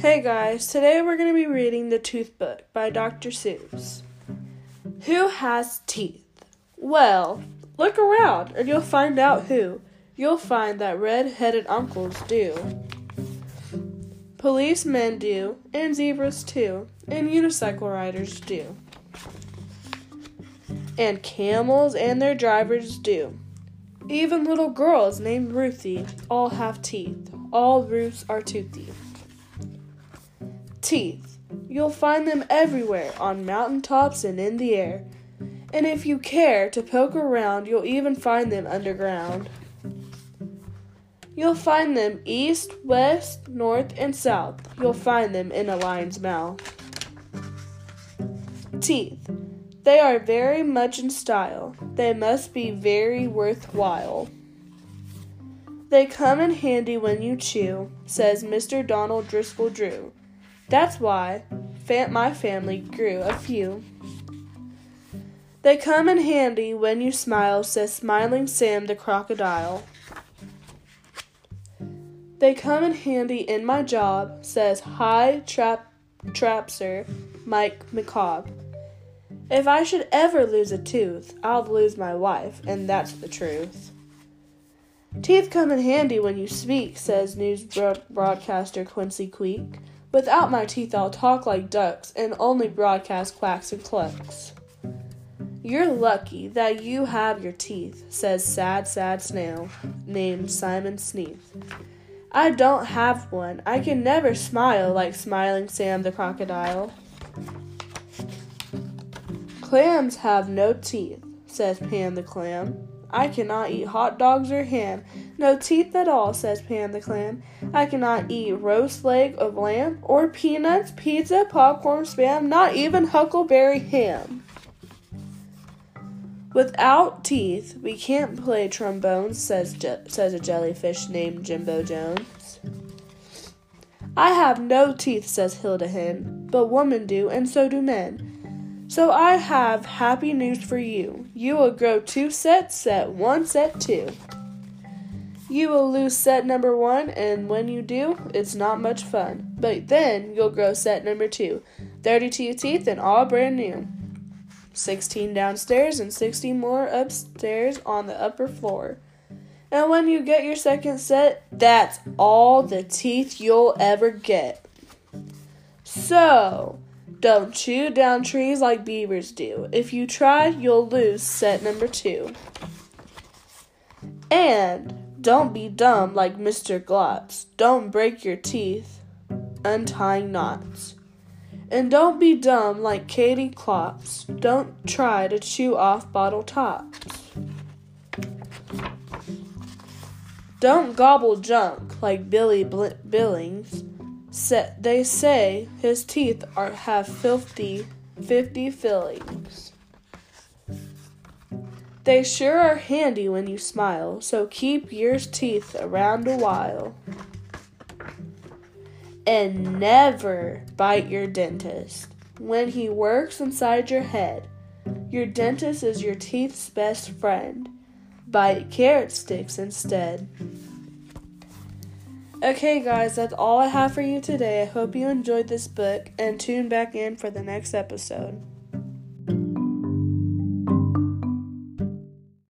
Hey guys, today we're going to be reading The Tooth Book by Dr. Seuss. Who has teeth? Well, look around and you'll find out who. You'll find that red headed uncles do. Policemen do, and zebras too, and unicycle riders do. And camels and their drivers do. Even little girls named Ruthie all have teeth. All Ruths are toothy. Teeth. You'll find them everywhere, on mountain tops and in the air. And if you care to poke around, you'll even find them underground. You'll find them east, west, north, and south. You'll find them in a lion's mouth. Teeth. They are very much in style. They must be very worthwhile. They come in handy when you chew, says Mr. Donald Driscoll Drew. That's why my family grew a few. They come in handy when you smile, says Smiling Sam the crocodile. They come in handy in my job, says High Trapeze Trouper Mike McCobb. If I should ever lose a tooth, I'll lose my wife, and that's the truth. Teeth come in handy when you speak, says news broadcaster Quincy Queek. Without my teeth, I'll talk like ducks and only broadcast quacks and clucks. You're lucky that you have your teeth, says Sad Sad Snail, named Simon Sneath. I don't have one. I can never smile like Smiling Sam the crocodile. Clams have no teeth, says Pam the clam. I cannot eat hot dogs or ham. No teeth at all, says Pam the clam. I cannot eat roast leg of lamb or peanuts, pizza, popcorn, spam, not even huckleberry ham. Without teeth, we can't play trombones, says, Je- says a jellyfish named Jimbo Jones. I have no teeth, says Hilda Hen, but women do, and so do men. So I have happy news for you. You will grow two sets, set one, set two. You will lose set number one, and when you do, it's not much fun. But then you'll grow set number two 32 teeth and all brand new. 16 downstairs, and 60 more upstairs on the upper floor. And when you get your second set, that's all the teeth you'll ever get. So, don't chew down trees like beavers do. If you try, you'll lose set number two. And don't be dumb like Mr. Glotz. Don't break your teeth untying knots. And don't be dumb like Katie Klops. Don't try to chew off bottle tops. Don't gobble junk like Billy Bl- Billings. They say his teeth are have filthy, fifty fillings. They sure are handy when you smile, so keep your teeth around a while. And never bite your dentist when he works inside your head. Your dentist is your teeth's best friend. Bite carrot sticks instead. Okay, guys, that's all I have for you today. I hope you enjoyed this book and tune back in for the next episode.